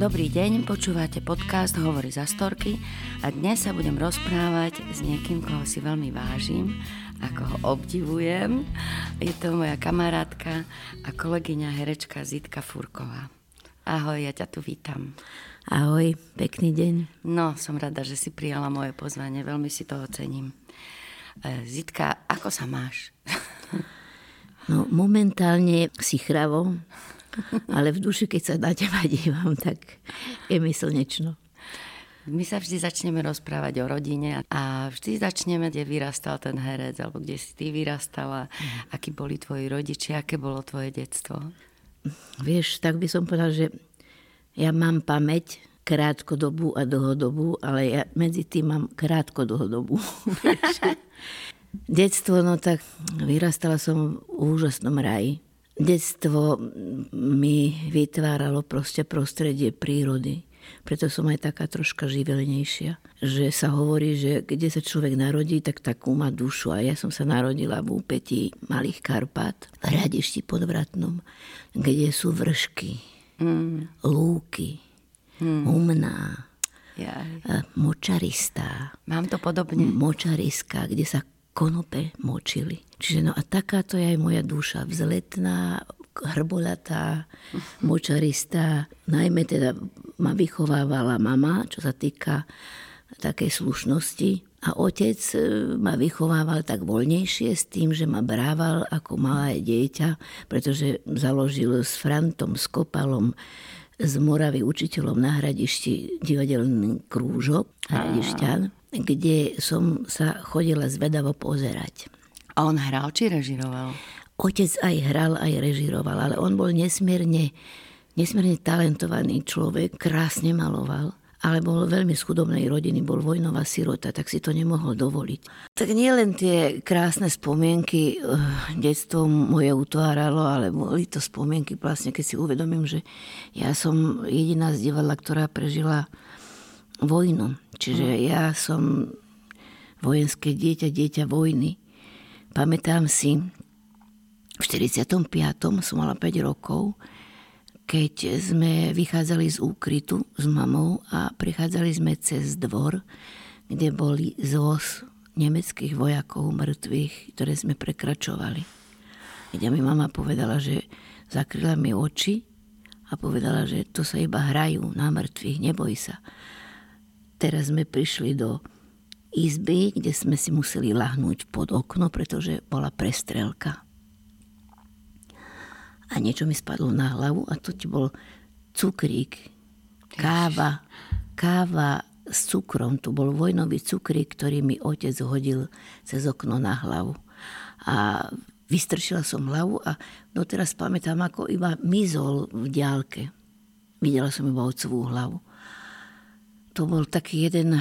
Dobrý deň, počúvate podcast Hovory za storky a dnes sa budem rozprávať s niekým, koho si veľmi vážim, ako ho obdivujem. Je to moja kamarátka a kolegyňa herečka Zitka Furková. Ahoj, ja ťa tu vítam. Ahoj, pekný deň. No, som rada, že si prijala moje pozvanie, veľmi si toho cením. E, Zitka, ako sa máš? No, momentálne si chravo, ale v duši, keď sa na teba dívam, tak je mi slnečno. My sa vždy začneme rozprávať o rodine a vždy začneme, kde vyrastal ten herec, alebo kde si ty vyrastala, mm. akí boli tvoji rodičia, aké bolo tvoje detstvo. Vieš, tak by som povedal, že ja mám pamäť krátkodobú a dlhodobú, ale ja medzi tým mám krátko dlhodobú. Detstvo, no tak vyrastala som v úžasnom raji detstvo mi vytváralo proste prostredie prírody. Preto som aj taká troška živelnejšia. Že sa hovorí, že kde sa človek narodí, tak takú má dušu. A ja som sa narodila v úpetí Malých Karpát, v Radišti pod Vratnom, kde sú vršky, mm. lúky, mm. umná, Jaj. močaristá. Mám to podobne. Močariska, kde sa konope močili. Čiže no a takáto je aj moja duša, vzletná, hrbolatá, močaristá. Najmä teda ma vychovávala mama, čo sa týka takej slušnosti. A otec e, ma vychovával tak voľnejšie s tým, že ma brával ako malé dieťa, pretože založil s Frantom Skopalom z Moravy učiteľom na hradišti divadelný krúžok hradišťan kde som sa chodila zvedavo pozerať. A on hral či režiroval? Otec aj hral, aj režiroval, ale on bol nesmierne, nesmierne talentovaný človek, krásne maloval ale bol veľmi z chudobnej rodiny, bol vojnová sirota, tak si to nemohol dovoliť. Tak nie len tie krásne spomienky uh, detstvo moje utváralo, ale boli to spomienky vlastne, keď si uvedomím, že ja som jediná z divadla, ktorá prežila vojnu. Čiže mm. ja som vojenské dieťa, dieťa vojny. Pamätám si, v 45. som mala 5 rokov, keď sme vychádzali z úkrytu s mamou a prichádzali sme cez dvor, kde boli zvoz nemeckých vojakov mŕtvych, ktoré sme prekračovali. Kde mi mama povedala, že zakryla mi oči a povedala, že to sa iba hrajú na mŕtvych, neboj sa. Teraz sme prišli do izby, kde sme si museli lahnúť pod okno, pretože bola prestrelka. A niečo mi spadlo na hlavu a to ti bol cukrík, káva, káva s cukrom. Tu bol vojnový cukrík, ktorý mi otec hodil cez okno na hlavu. A vystršila som hlavu a doteraz pamätám, ako iba mizol v diálke. Videla som iba otcovú hlavu to bol taký jeden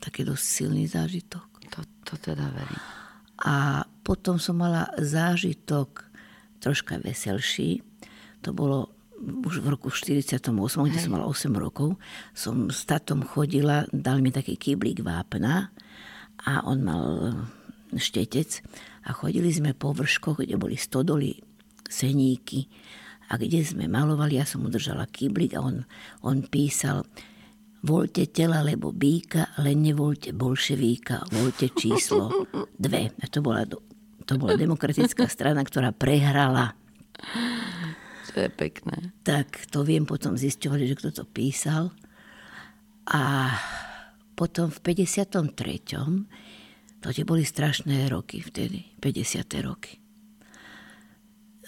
taký dosť silný zážitok. To, to teda verím. A potom som mala zážitok troška veselší. To bolo už v roku 48, kde som mala 8 rokov. Som s tatom chodila, dal mi taký kyblík vápna a on mal štetec a chodili sme po vrškoch, kde boli stodoly, seníky a kde sme malovali, ja som mu držala kýblik a on, on písal voľte tela, lebo býka, len nevoľte bolševíka, voľte číslo dve. A to bola, to bola demokratická strana, ktorá prehrala. To je pekné. Tak to viem, potom zisťovali, že kto to písal. A potom v 53. To tie boli strašné roky vtedy, 50. roky.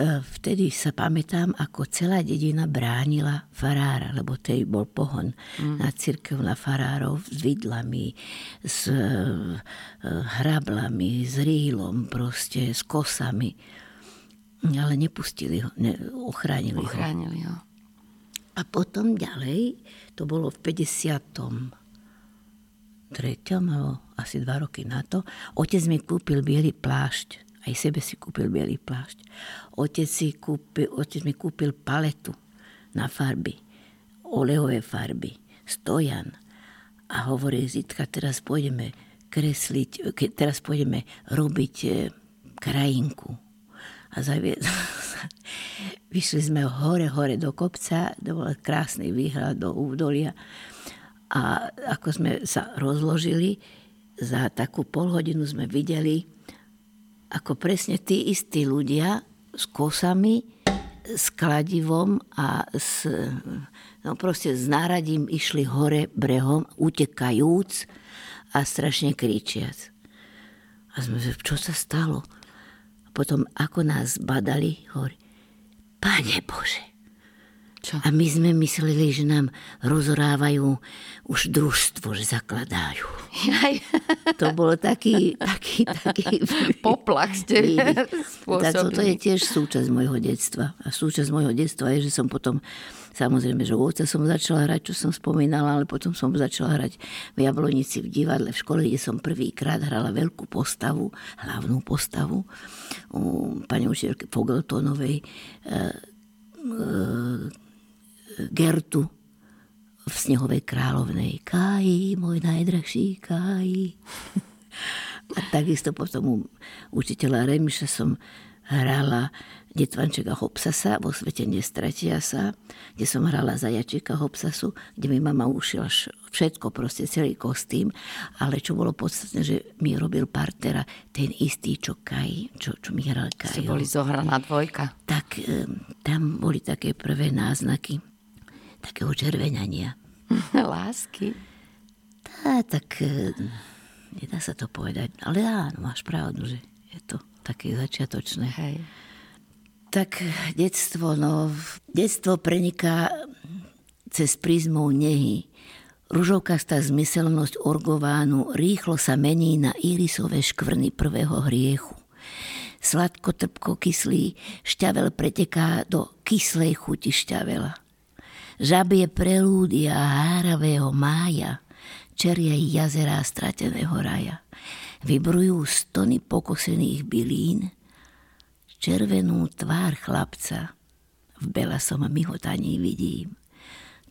E, vtedy sa pamätám, ako celá dedina bránila farára, lebo tej bol pohon mm. na církev na farárov s vidlami, s e, hrablami, s rýlom, proste, s kosami. Ale nepustili ho, ne, ochránili, ochránili ho. ho. A potom ďalej, to bolo v 50 treťom, alebo asi dva roky na to, otec mi kúpil biely plášť aj sebe si kúpil bielý plášť. Otec, si kúpil, otec mi kúpil paletu na farby, oleové farby, stojan. A hovorí, Zitka, teraz pôjdeme kresliť, teraz pôjdeme robiť e, krajinku. A zaviedol vyšli sme hore, hore do kopca, to bol krásny výhľad do údolia. A ako sme sa rozložili, za takú polhodinu sme videli, ako presne tí istí ľudia s kosami, s kladivom a s, no proste s náradím išli hore brehom, utekajúc a strašne kričiac. A sme, čo sa stalo? A potom, ako nás badali, hovorí, Pane Bože, čo? A my sme mysleli, že nám rozorávajú už družstvo, že zakladajú. Aj. To bolo taký, taký, taký... Poplach ste Tak toto je tiež súčasť môjho detstva. A súčasť môjho detstva je, že som potom Samozrejme, že u som začala hrať, čo som spomínala, ale potom som začala hrať v Jablonici v divadle v škole, kde som prvýkrát hrala veľkú postavu, hlavnú postavu u pani učiteľky Fogeltonovej, e, e, Gertu v Snehovej kráľovnej. Káji, môj najdrahší Káji. A takisto potom u učiteľa Remiša som hrala Detvančeka Hopsasa vo svete nestratia sa, kde som hrala zajačika Hopsasu, kde mi mama ušila všetko, proste celý kostým, ale čo bolo podstatné, že mi robil partera ten istý, čo Kaj, čo, čo mi hral Kaj. Ste boli zohraná dvojka. Tak tam boli také prvé náznaky takého červenania. Lásky? Tá, tak e, nedá sa to povedať. Ale áno, máš pravdu, že je to také začiatočné. Hej. Tak detstvo, no, detstvo preniká cez prízmou nehy. Ružovkastá zmyselnosť orgovánu rýchlo sa mení na irisové škvrny prvého hriechu. Sladko-trpko-kyslý šťavel preteká do kyslej chuti šťavela žabie prelúdia háravého mája, čerie jazera strateného raja. Vybrujú stony pokosených bylín, červenú tvár chlapca v belasom myhotaní vidím.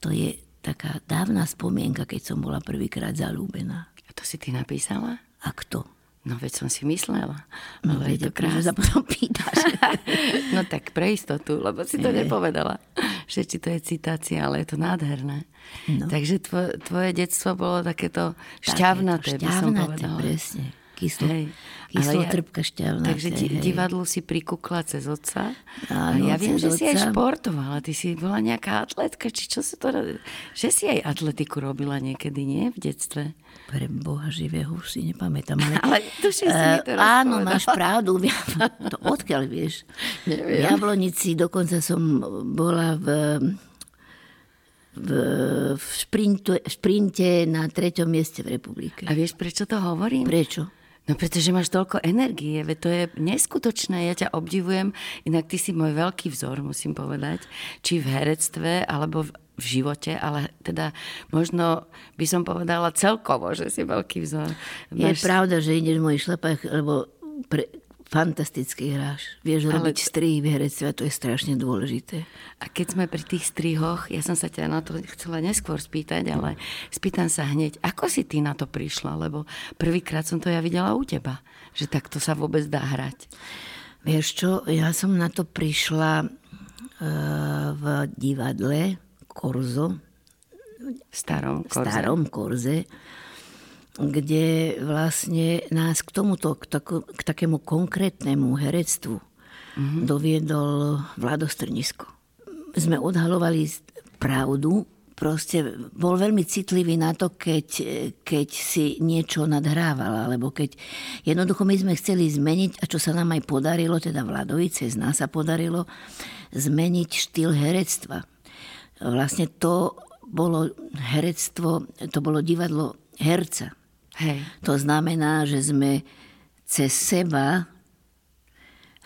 To je taká dávna spomienka, keď som bola prvýkrát zalúbená. A to si ty napísala? A kto? No veď som si myslela. No veď, to krásne. sa potom pýtaš. no tak pre istotu, lebo si to nepovedala. Že či to je citácia, ale je to nádherné. No. Takže tvoje, tvoje detstvo bolo takéto šťavnaté, by som povedala. presne. Kyslo, hej. kyslo ja, trpka šťavnaté. Takže ti, divadlu si prikukla cez otca. Áno, ja viem, že otca. si aj športovala. Ty si bola nejaká atletka, či čo sa to... Že si aj atletiku robila niekedy, nie? V detstve. Pre Boha živého už si nepamätám. Ale, ale to si uh, teraz Áno, povedala. máš pravdu. to odkiaľ vieš? Neviem. V Jablonici dokonca som bola v v, v, šprinte, v šprinte na treťom mieste v republike. A vieš, prečo to hovorím? Prečo? No pretože máš toľko energie, veď to je neskutočné, ja ťa obdivujem, inak ty si môj veľký vzor, musím povedať, či v herectve, alebo v, v živote, ale teda možno by som povedala celkovo, že si veľký vzor. Máš... Je pravda, že ideš môj šlepách, lebo pre, fantasticky hráš. Vieš ale... robiť strihy v herectve a to je strašne dôležité. A keď sme pri tých strihoch, ja som sa ťa na to chcela neskôr spýtať, ale spýtam sa hneď, ako si ty na to prišla? Lebo prvýkrát som to ja videla u teba, že takto sa vôbec dá hrať. Vieš čo, ja som na to prišla uh, v divadle Korzo. V starom Korze. V starom Korze kde vlastne nás k tomuto, k, tako, k takému konkrétnemu herectvu mm-hmm. doviedol Vlado Strnisko. Sme odhalovali pravdu, proste bol veľmi citlivý na to, keď, keď si niečo nadhrával, alebo keď jednoducho my sme chceli zmeniť, a čo sa nám aj podarilo, teda Vladovice z nás sa podarilo, zmeniť štýl herectva. Vlastne to bolo herectvo, to bolo divadlo herca. Hej. To znamená, že sme cez seba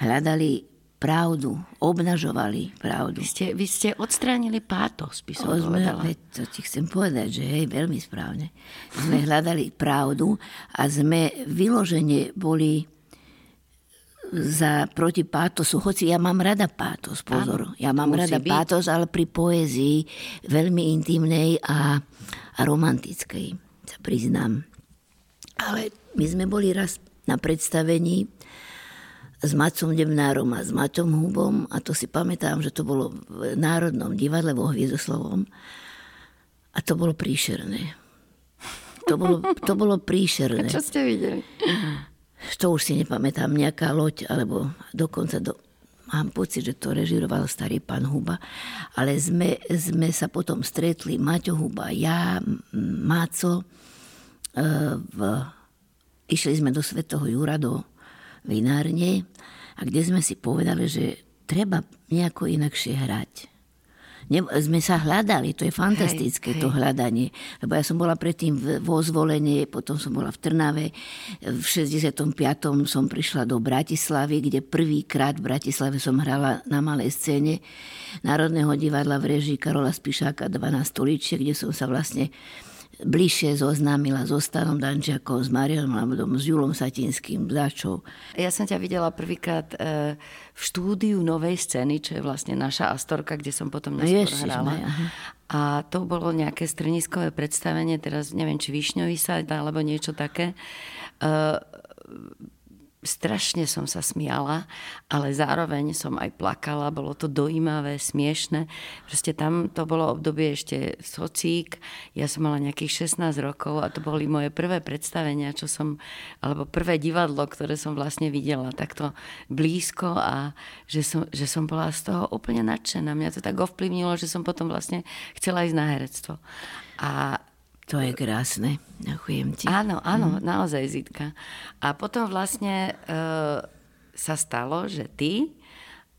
hľadali pravdu, obnažovali pravdu. Vy ste, vy ste odstránili pátos, by som o, sme, povedala. To ti chcem povedať, že hej, veľmi správne. Sme hľadali pravdu a sme vyložene boli za proti pátosu, hoci ja mám rada pátos, pozor. Áno, ja mám rada byť. pátos, ale pri poézii veľmi intimnej a, a romantickej, sa priznám. Ale my sme boli raz na predstavení s Macom Devnárom a s Maťom Hubom a to si pamätám, že to bolo v Národnom divadle vo Hviezdoslovom a to bolo príšerné. To bolo, to bolo príšerné. A čo ste videli? To už si nepamätám, nejaká loď, alebo dokonca do, mám pocit, že to režiroval starý pán Huba, ale sme, sme sa potom stretli, Maťo Huba, ja, Máco, v, išli sme do Svetého Jura, do vinárne a kde sme si povedali, že treba nejako inakšie hrať. Ne, sme sa hľadali, to je fantastické, hej, to hej. hľadanie. Lebo ja som bola predtým vo zvolenie, potom som bola v Trnave. V 65. som prišla do Bratislavy, kde prvýkrát v Bratislave som hrala na malej scéne Národného divadla v režii Karola Spišáka 12 stoličie, kde som sa vlastne bližšie zoznámila so Stanom Dančiakom, s Marianom Labodom, s Julom Satinským, Dačou. Ja som ťa videla prvýkrát e, v štúdiu Novej scény, čo je vlastne naša Astorka, kde som potom neskôr Ježiš, hrala. Maja. A to bolo nejaké streniskové predstavenie, teraz neviem, či Višňový sa alebo niečo také. Strašne som sa smiala, ale zároveň som aj plakala, bolo to dojímavé, smiešne. Proste tam to bolo obdobie ešte socík, ja som mala nejakých 16 rokov a to boli moje prvé predstavenia, čo som, alebo prvé divadlo, ktoré som vlastne videla takto blízko a že som, že som bola z toho úplne nadšená. Mňa to tak ovplyvnilo, že som potom vlastne chcela ísť na herectvo. A to je krásne, ďakujem ti. Áno, áno, mm. naozaj Zitka. A potom vlastne e, sa stalo, že ty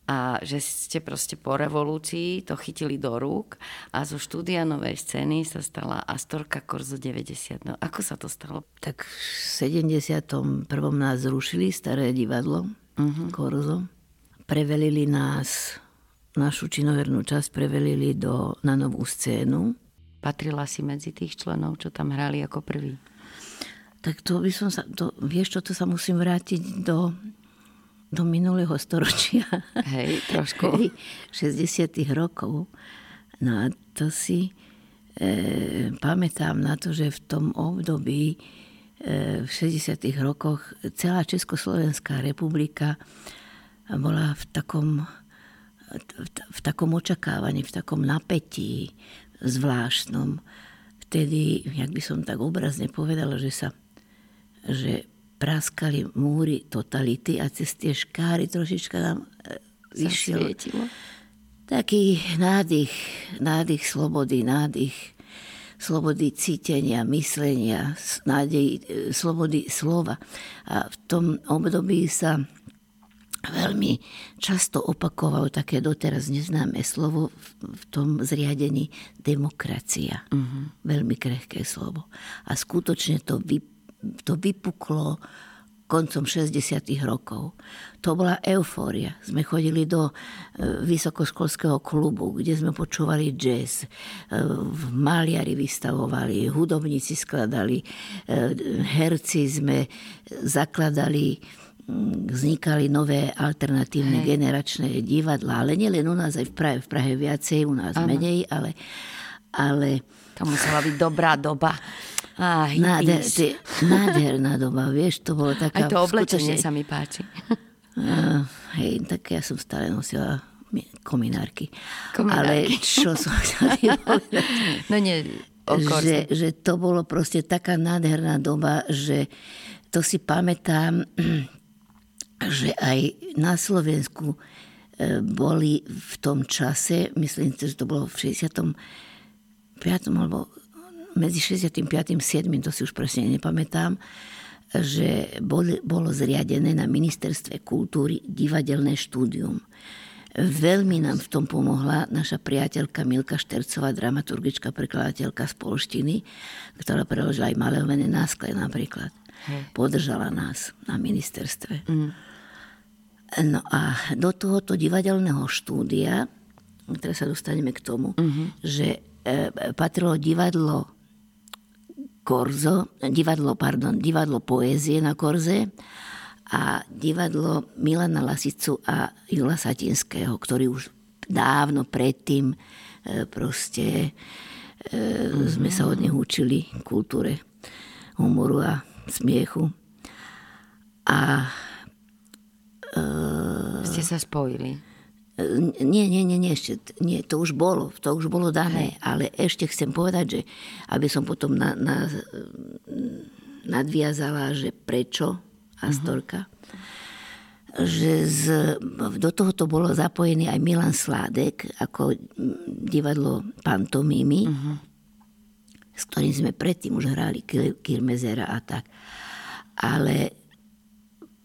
a že ste proste po revolúcii to chytili do rúk a zo štúdia Novej scény sa stala Astorka Korzo 90. No ako sa to stalo? Tak v 71. nás zrušili staré divadlo uh-huh. Korzo. Prevelili nás, našu činovernú časť prevelili do, na novú scénu Patrila si medzi tých členov, čo tam hrali ako prvý? Tak to by som sa, to, vieš čo, to sa musím vrátiť do, do minulého storočia. Hej, trošku. Hej, 60 rokov. No a to si e, pamätám na to, že v tom období e, v 60 rokoch celá Československá republika bola v takom, v, v takom očakávaní, v takom napätí, zvláštnom. Vtedy, jak by som tak obrazne povedala, že sa že praskali múry totality a cez tie škáry trošička nám e, vyšiel taký nádych, nádych slobody, nádych slobody cítenia, myslenia, nádej, e, slobody slova. A v tom období sa veľmi často opakovalo také doteraz neznáme slovo v tom zriadení demokracia. Uh-huh. Veľmi krehké slovo. A skutočne to, vy, to vypuklo koncom 60. rokov. To bola eufória. Sme chodili do e, vysokoškolského klubu, kde sme počúvali jazz. E, maliari vystavovali, hudobníci skladali, e, herci sme zakladali vznikali nové alternatívne Hej. generačné divadla, ale nielen u nás, aj v Prahe, v Prahe viacej, u nás ano. menej, ale, ale... To musela byť dobrá doba. Ah, Nádher, ty, nádherná doba, vieš, to bolo taká... Aj to oblečenie skutočne... sa mi páči. Uh, hej, tak ja som stále nosila kominárky. kominárky. Ale čo som chcela No nie, že, že to bolo proste taká nádherná doba, že to si pamätám, že aj na Slovensku e, boli v tom čase, myslím, že to bolo v 65. alebo medzi 65. a 7. to si už presne nepamätám, že boli, bolo zriadené na ministerstve kultúry divadelné štúdium. Veľmi nám v tom pomohla naša priateľka Milka Štercová, dramaturgička, prekladateľka z polštiny, ktorá preložila aj Maleovené náskle napríklad. Podržala nás na ministerstve. Mm. No a do tohoto divadelného štúdia, teraz sa dostaneme k tomu, uh-huh. že e, patrilo divadlo Korzo, divadlo, pardon, divadlo poézie na Korze a divadlo Milana Lasicu a Jula Satinského, ktorí už dávno predtým e, proste uh-huh. sme sa od nich učili kultúre humoru a smiechu. A E, ste sa spojili. Nie, nie, nie, nie, ešte, nie, to už bolo, to už bolo dané, Hej. ale ešte chcem povedať, že aby som potom na, na, nadviazala, že prečo Astorka, uh-huh. že z, do tohoto bolo zapojený aj Milan Sládek ako divadlo pantomímy, uh-huh. S ktorým sme predtým už hrali Kirmezera a tak. Ale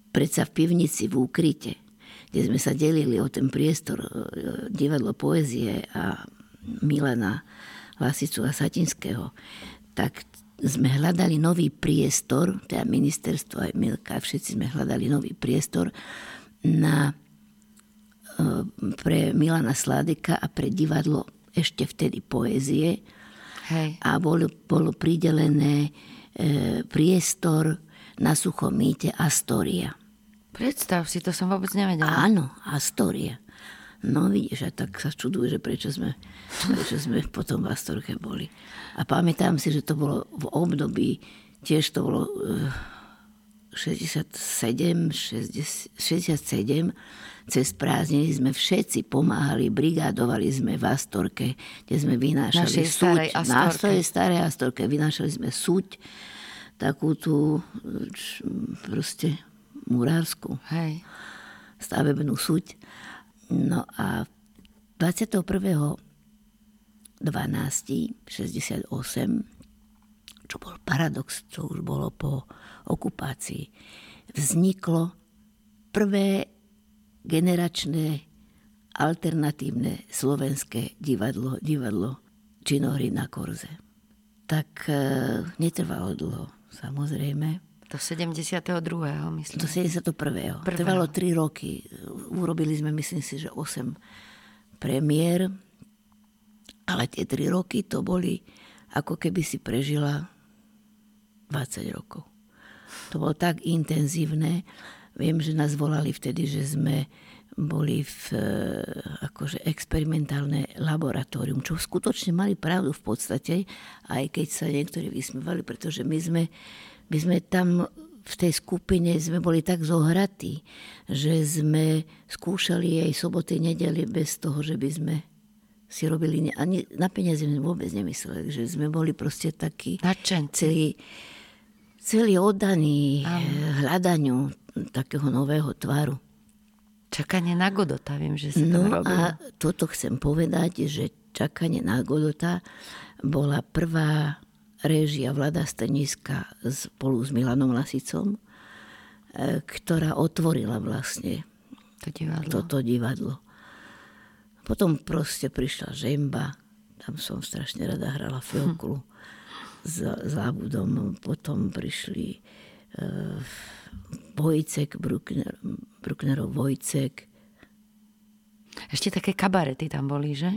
predsa v pivnici v úkryte kde sme sa delili o ten priestor e, divadlo poezie a Milana Lasicu a Satinského, tak sme hľadali nový priestor, teda ministerstvo aj Milka, všetci sme hľadali nový priestor na, e, pre Milana Sládeka a pre divadlo ešte vtedy poézie. Hej. A bolo, bolo pridelené e, priestor na suchomíte Astoria. Predstav si, to som vôbec nevedela. Áno, Astoria. No vidíš, a tak sa čudujú, že prečo sme, prečo sme potom v Astorke boli. A pamätám si, že to bolo v období, tiež to bolo 67, 60, 67, cez prázdniny sme všetci pomáhali, brigádovali sme v Astorke, kde sme vynášali Našej súť. Na starej starej Astorke vynášali sme súť, takú tú proste murársku. Hej. Stavebnú súť. No a 21. 68, čo bol paradox, čo už bolo po okupácii, vzniklo prvé generačné alternatívne slovenské divadlo, divadlo Činohry na Korze. Tak e, netrvalo dlho, samozrejme. Do 72. myslím. Do 71. Prvého. Trvalo 3 roky. Urobili sme, myslím si, že 8 premiér. Ale tie 3 roky to boli, ako keby si prežila 20 rokov. To bolo tak intenzívne. Viem, že nás volali vtedy, že sme boli v e, akože experimentálne laboratórium, čo skutočne mali pravdu v podstate, aj keď sa niektorí vysmievali, pretože my sme my sme tam v tej skupine sme boli tak zohratí, že sme skúšali aj soboty, nedeli bez toho, že by sme si robili, ani na peniaze sme vôbec nemysleli, že sme boli proste takí celý, celý oddaní hľadaniu takého nového tvaru. Čakanie na Godota, viem, že si no to a toto chcem povedať, že čakanie na Godota bola prvá réžia Vlada Steniska spolu s Milanom Lasicom, e, ktorá otvorila vlastne to divadlo. toto divadlo. Potom proste prišla Žemba, tam som strašne rada hrala Fioklu hm. s Zábudom. Potom prišli uh, Vojcek, Bruckner, Brucknerov Vojcek. Ešte také kabarety tam boli, že?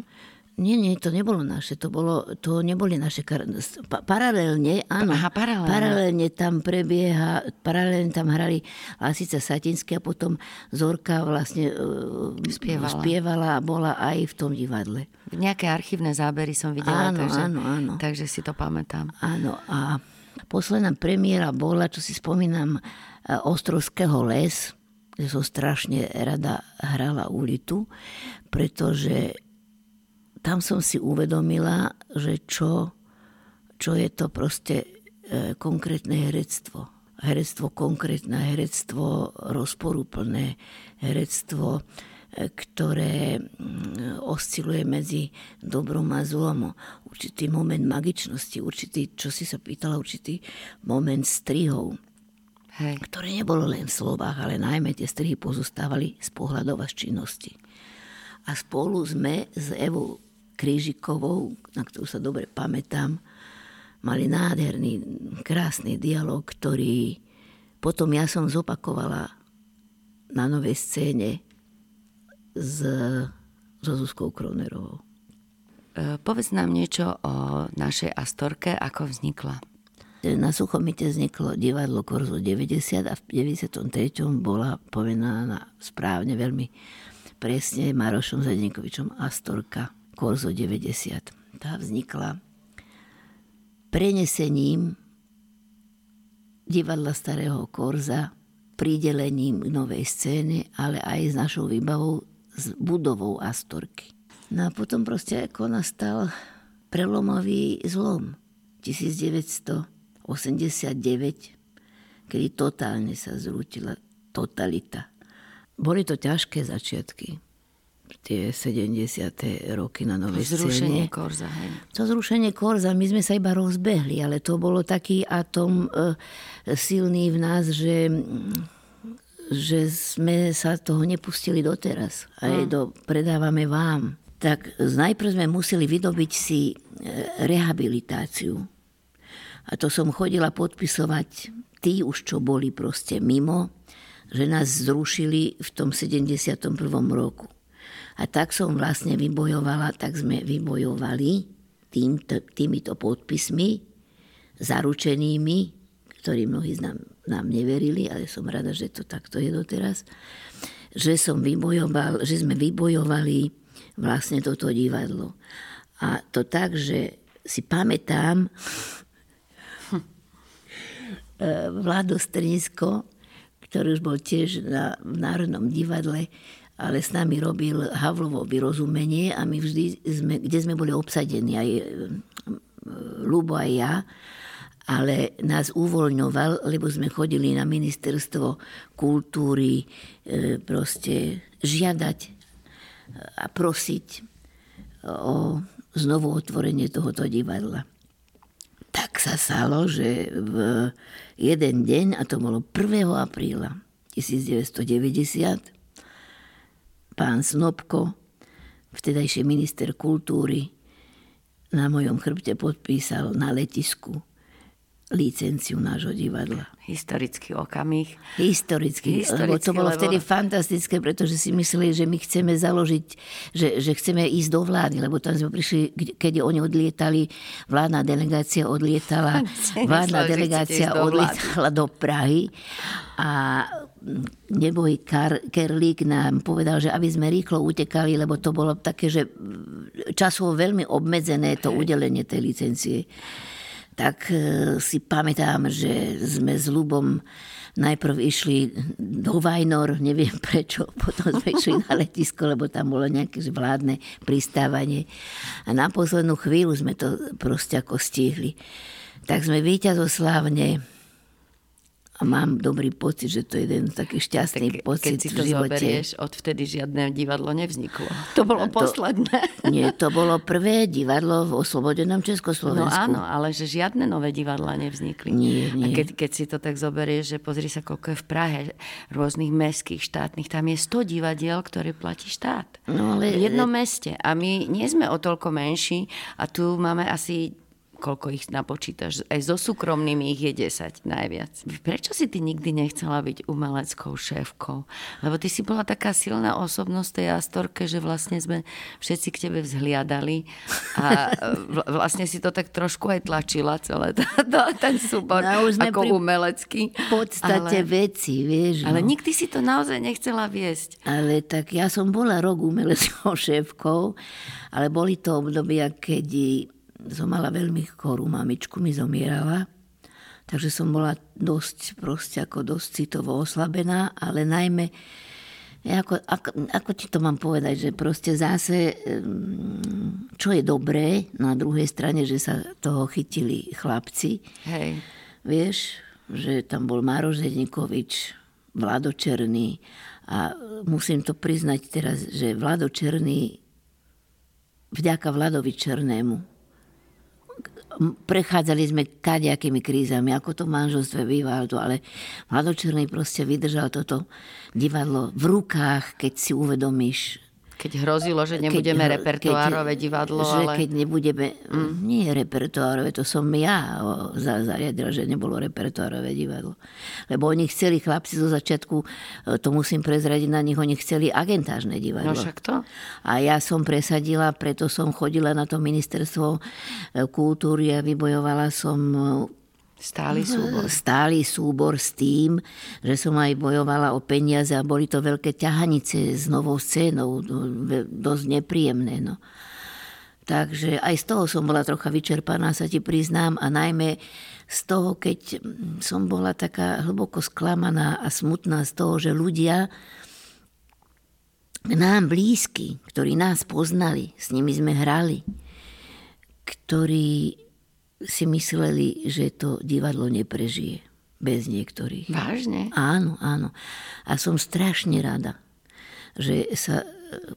Nie, nie, to nebolo naše, to, bolo, to neboli naše, pa, paralelne, áno, Aha, paralelne. paralelne tam prebieha, paralelne tam hrali Lasica Satinsky a potom Zorka vlastne e, spievala. spievala a bola aj v tom divadle. Nejaké archívne zábery som videla, áno, takže, áno, áno. takže si to pamätám. Áno, a posledná premiéra bola, čo si spomínam, e, Ostrovského les, kde som strašne rada hrala ulitu, pretože tam som si uvedomila, že čo, čo je to proste e, konkrétne herectvo. Herectvo konkrétne, herectvo rozporúplné, herectvo, ktoré mm, osciluje medzi dobrom a zlom. Určitý moment magičnosti, určitý, čo si sa pýtala, určitý moment strihov. Hej. ktoré nebolo len v slovách, ale najmä tie strihy pozostávali z pohľadov a z činnosti. A spolu sme s Evou Krížikovou, na ktorú sa dobre pamätám, mali nádherný, krásny dialog, ktorý potom ja som zopakovala na novej scéne s, so Zuzkou Kronerovou. E, povedz nám niečo o našej Astorke, ako vznikla. Na Suchomite vzniklo divadlo Korzo 90 a v 93. bola povedaná správne veľmi presne Marošom Zadenkovičom Astorka Korzo 90. Tá vznikla prenesením divadla Starého Korza pridelením novej scény, ale aj s našou výbavou, s budovou Astorky. No a potom proste ako nastal prelomový zlom 1989, kedy totálne sa zrútila totalita. Boli to ťažké začiatky tie 70. roky na novej to zrušenie scéne. Korza, hej. To zrušenie Korza, my sme sa iba rozbehli, ale to bolo taký atom e, silný v nás, že že sme sa toho nepustili doteraz. Aj mm. do predávame vám. Tak najprv sme museli vydobiť si e, rehabilitáciu. A to som chodila podpisovať tí už, čo boli proste mimo, že nás zrušili v tom 71. roku. A tak som vlastne vybojovala, tak sme vybojovali týmto, týmito podpismi, zaručenými, ktorí mnohí nám, nám neverili, ale som rada, že to takto je doteraz, že, som vybojoval, že sme vybojovali vlastne toto divadlo. A to tak, že si pamätám Vlado Strnisko, ktorý už bol tiež na, v Národnom divadle, ale s nami robil Havlovo vyrozumenie a my vždy sme, kde sme boli obsadení, aj e, Lubo aj ja, ale nás uvoľňoval, lebo sme chodili na ministerstvo kultúry e, proste žiadať a prosiť o znovu otvorenie tohoto divadla. Tak sa stalo, že v jeden deň, a to bolo 1. apríla 1990, pán Snobko, vtedajší minister kultúry, na mojom chrbte podpísal na letisku licenciu nášho divadla. Historický okamih. Historický, Historický lebo to bolo lebo... vtedy fantastické, pretože si mysleli, že my chceme založiť, že, že chceme ísť do vlády, lebo tam sme prišli, keď oni odlietali, vládna delegácia odlietala, vládna delegácia odlietala do Prahy a neboj Kar- Kerlík nám povedal, že aby sme rýchlo utekali, lebo to bolo také, že časovo veľmi obmedzené to udelenie tej licencie. Tak e, si pamätám, že sme s Lubom najprv išli do Vajnor, neviem prečo, potom sme išli na letisko, lebo tam bolo nejaké vládne pristávanie. A na poslednú chvíľu sme to proste ako stihli. Tak sme víťazoslávne a mám dobrý pocit, že to je jeden taký šťastný tak, pocit keď si to v živote. zoberieš, odvtedy žiadne divadlo nevzniklo. To bolo to, posledné. Nie, to bolo prvé divadlo v oslobodenom Československu. No áno, ale že žiadne nové divadla nevznikli. Nie, nie. A keď, keď si to tak zoberieš, že pozri sa, koľko je v Prahe rôznych mestských, štátnych, tam je 100 divadiel, ktoré platí štát. No, ale... V jednom meste. A my nie sme o toľko menší a tu máme asi koľko ich napočítaš, aj so súkromnými ich je 10 najviac. Prečo si ty nikdy nechcela byť umeleckou šéfkou? Lebo ty si bola taká silná osobnosť tej Astorke, že vlastne sme všetci k tebe vzhliadali a vlastne si to tak trošku aj tlačila celé to, to, ten súbor no, ako umelecký. V podstate ale, veci, vieš. Ale no. nikdy si to naozaj nechcela viesť. Ale tak ja som bola rok umeleckou šéfkou, ale boli to obdobia, keď som mala veľmi chorú mamičku, mi zomierala. Takže som bola dosť, proste ako dosť citovo oslabená, ale najmä, ako, ako, ako ti to mám povedať, že proste zase, čo je dobré, na druhej strane, že sa toho chytili chlapci. Hej. Vieš, že tam bol Maroš Zednikovič, Vlado Černý a musím to priznať teraz, že Vlado Černý vďaka Vladovi Černému prechádzali sme kadejakými krízami, ako to manželstve býva, ale Mladočerný proste vydržal toto divadlo v rukách, keď si uvedomíš, keď hrozilo, že nebudeme keď, repertoárové divadlo, že ale... keď nebudeme... Mm. Nie repertoárové, to som ja zariadila, že nebolo repertoárové divadlo. Lebo oni chceli, chlapci zo začiatku, e, to musím prezradiť na nich, oni chceli agentážne divadlo. No však to. A ja som presadila, preto som chodila na to ministerstvo e, kultúry a vybojovala som Stály súbor. Stály súbor s tým, že som aj bojovala o peniaze a boli to veľké ťahanice s novou scénou, dosť nepríjemné. No. Takže aj z toho som bola trocha vyčerpaná, sa ti priznám, a najmä z toho, keď som bola taká hlboko sklamaná a smutná z toho, že ľudia nám blízky, ktorí nás poznali, s nimi sme hrali, ktorí si mysleli, že to divadlo neprežije bez niektorých. Vážne? Áno, áno. A som strašne rada, že sa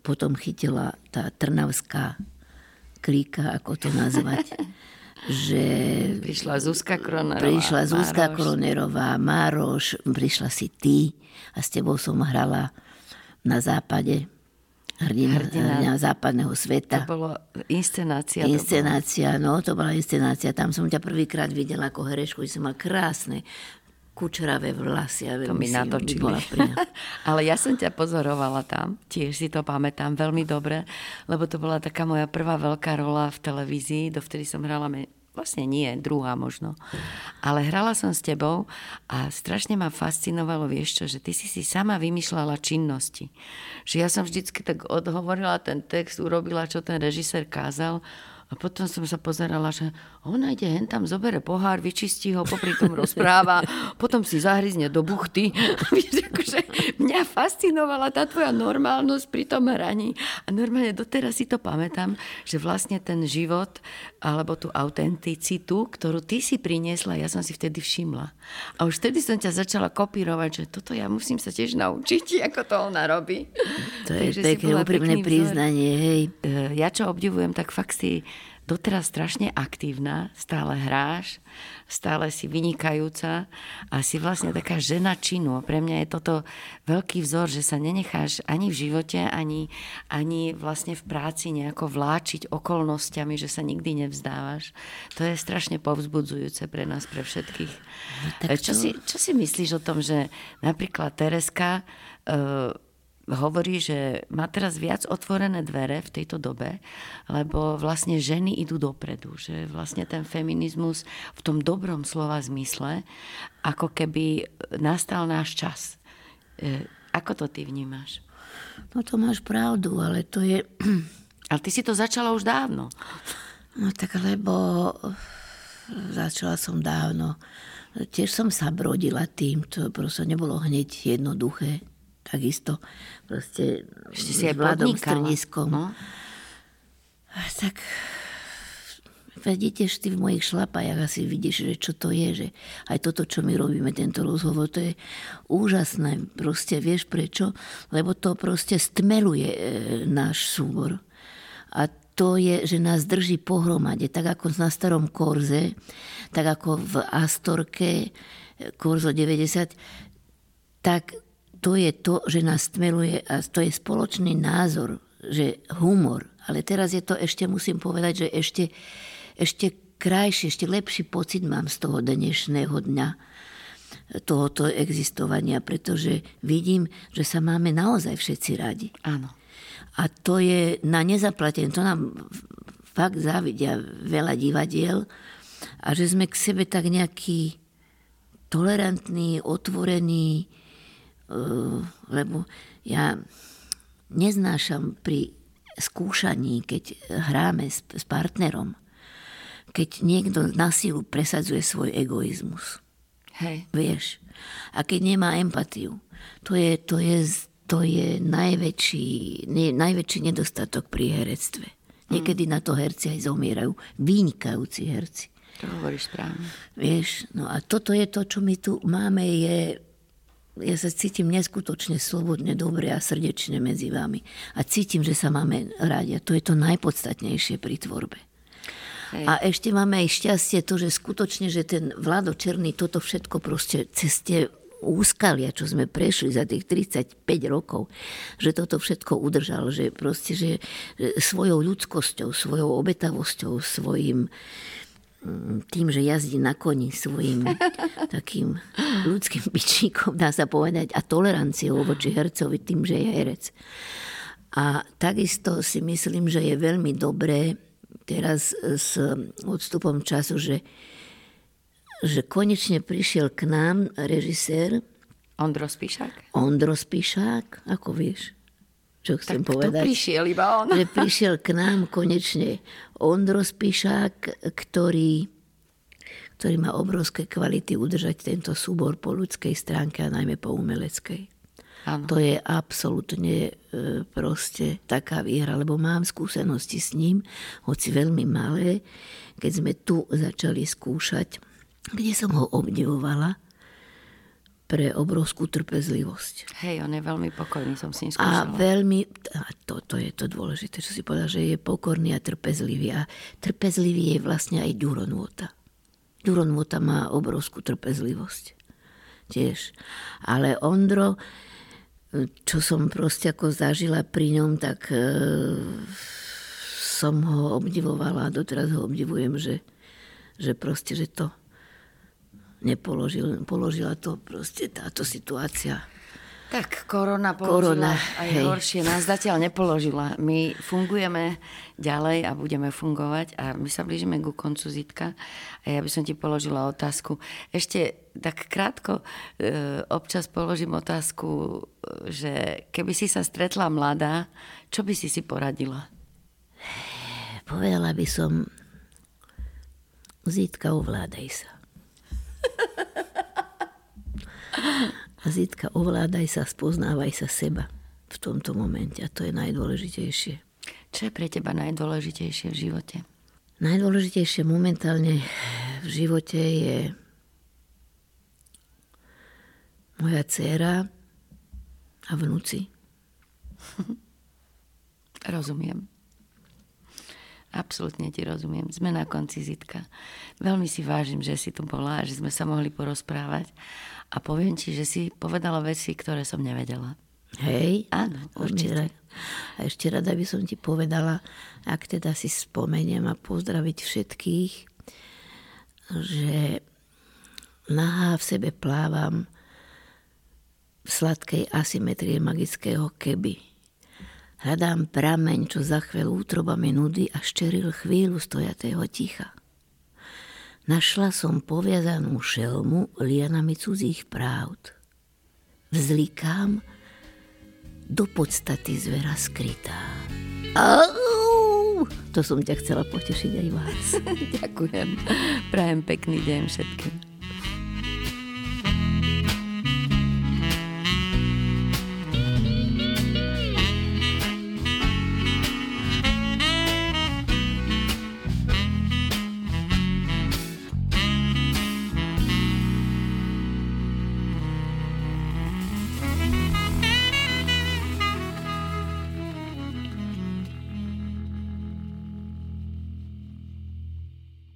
potom chytila tá trnavská klíka, ako to nazvať. že prišla Zuzka Kronerová. Prišla Zuzka Mároš. Kronerová, Mároš, prišla si ty a s tebou som hrala na západe hrdina, hrdina západného sveta. To bolo inscenácia. Inscenácia, no to bola inscenácia. Tam som ťa prvýkrát videla ako herečku, že som mal krásne kučeravé vlasy. Ja to mi natočili. Ale ja som ťa pozorovala tam, tiež si to pamätám veľmi dobre, lebo to bola taká moja prvá veľká rola v televízii, dovtedy som hrala Vlastne nie, druhá možno. Ale hrala som s tebou a strašne ma fascinovalo, vieš čo, že ty si si sama vymýšľala činnosti. Že ja som vždycky tak odhovorila ten text, urobila, čo ten režisér kázal a potom som sa pozerala, že ona ide hen tam, zobere pohár, vyčistí ho, popri tom rozpráva, potom si zahryzne do buchty. akože mňa fascinovala tá tvoja normálnosť pri tom hraní. A normálne doteraz si to pamätám, že vlastne ten život alebo tú autenticitu, ktorú ty si priniesla, ja som si vtedy všimla. A už vtedy som ťa začala kopírovať, že toto ja musím sa tiež naučiť, ako to ona robí. To je také úprimné priznanie, hej. E, ja čo obdivujem, tak fakt si doteraz strašne aktívna, stále hráš, stále si vynikajúca a si vlastne taká žena činu. Pre mňa je toto veľký vzor, že sa nenecháš ani v živote, ani, ani vlastne v práci nejako vláčiť okolnostiami, že sa nikdy nevzdávaš. To je strašne povzbudzujúce pre nás, pre všetkých. No, čo, si, čo si myslíš o tom, že napríklad Tereska uh, hovorí, že má teraz viac otvorené dvere v tejto dobe, lebo vlastne ženy idú dopredu, že vlastne ten feminizmus v tom dobrom slova zmysle, ako keby nastal náš čas. E, ako to ty vnímaš? No to máš pravdu, ale to je... Ale ty si to začala už dávno. No tak lebo začala som dávno. Tiež som sa brodila tým, to proste nebolo hneď jednoduché takisto proste Ešte si aj mladom strniskom. No? Tak vidíte, ty v mojich šlapajach asi vidíš, že čo to je, že aj toto, čo my robíme, tento rozhovor, to je úžasné. Proste vieš prečo? Lebo to proste stmeluje e, náš súbor. A to je, že nás drží pohromade, tak ako na starom Korze, tak ako v Astorke, Korzo 90, tak to je to, že nás stmeluje a to je spoločný názor, že humor. Ale teraz je to ešte, musím povedať, že ešte, ešte krajší, ešte lepší pocit mám z toho dnešného dňa tohoto existovania, pretože vidím, že sa máme naozaj všetci radi. Áno. A to je na nezaplatenie. To nám fakt závidia veľa divadiel a že sme k sebe tak nejaký tolerantní, otvorení, Eh, lebo ja neznášam pri skúšaní, keď hráme s, s partnerom, keď niekto na silu presadzuje svoj egoizmus. Hej. Vieš? A keď nemá empatiu. To je, to je, to je najväčší, ne, najväčší nedostatok pri herectve. Niekedy mm. na to herci aj zomierajú. Vynikajúci herci. To hovoríš správne. Vieš, no a toto je to, čo my tu máme, je ja sa cítim neskutočne slobodne, dobre a srdečne medzi vami. A cítim, že sa máme radi. A to je to najpodstatnejšie pri tvorbe. Hej. A ešte máme aj šťastie to, že skutočne, že ten Vlado Černý toto všetko proste cez tie úskalia, čo sme prešli za tých 35 rokov, že toto všetko udržal, že proste, že svojou ľudskosťou, svojou obetavosťou, svojim tým, že jazdí na koni svojim takým ľudským byčíkom, dá sa povedať, a toleranciou voči hercovi tým, že je herec. A takisto si myslím, že je veľmi dobré teraz s odstupom času, že, že konečne prišiel k nám režisér Ondro Spišák. Ondro Spišák, ako vieš? Čo chcem tak povedať. prišiel iba on. Že prišiel k nám konečne Ondro Spišák, ktorý, ktorý má obrovské kvality udržať tento súbor po ľudskej stránke a najmä po umeleckej. Áno. To je absolútne e, proste taká výhra, lebo mám skúsenosti s ním, hoci veľmi malé, keď sme tu začali skúšať, kde som ho obdivovala pre obrovskú trpezlivosť. Hej, on je veľmi pokojný, som s ním A skúšala. veľmi, a to, to je to dôležité, čo si povedal, že je pokorný a trpezlivý. A trpezlivý je vlastne aj. Ďuro Nôta má obrovskú trpezlivosť. Tiež. Ale Ondro, čo som proste ako zažila pri ňom, tak e, som ho obdivovala a doteraz ho obdivujem, že, že proste, že to nepoložil, položila to proste táto situácia. Tak korona položila Korona, aj hej. horšie. Nás zatiaľ nepoložila. My fungujeme ďalej a budeme fungovať a my sa blížime ku koncu Zitka a ja by som ti položila otázku. Ešte tak krátko e, občas položím otázku, e, že keby si sa stretla mladá, čo by si si poradila? Povedala by som, Zitka, ovládaj sa. A Zitka, ovládaj sa, spoznávaj sa seba v tomto momente. A to je najdôležitejšie. Čo je pre teba najdôležitejšie v živote? Najdôležitejšie momentálne v živote je moja dcéra a vnúci. Rozumiem. Absolutne ti rozumiem. Sme na konci Zitka. Veľmi si vážim, že si tu bola a že sme sa mohli porozprávať. A poviem ti, že si povedala veci, ktoré som nevedela. Hej? Áno, určite. A ešte rada by som ti povedala, ak teda si spomeniem a pozdraviť všetkých, že nahá v sebe plávam v sladkej asymetrie magického keby. Hľadám prameň, čo za chvíľu útrobami nudy a ščeril chvíľu stojatého ticha. Našla som poviazanú šelmu lianami cudzích pravd. Vzlikám do podstaty zvera skrytá. Au! To som ťa chcela potešiť aj vás. Ďakujem. Prajem pekný deň všetkým.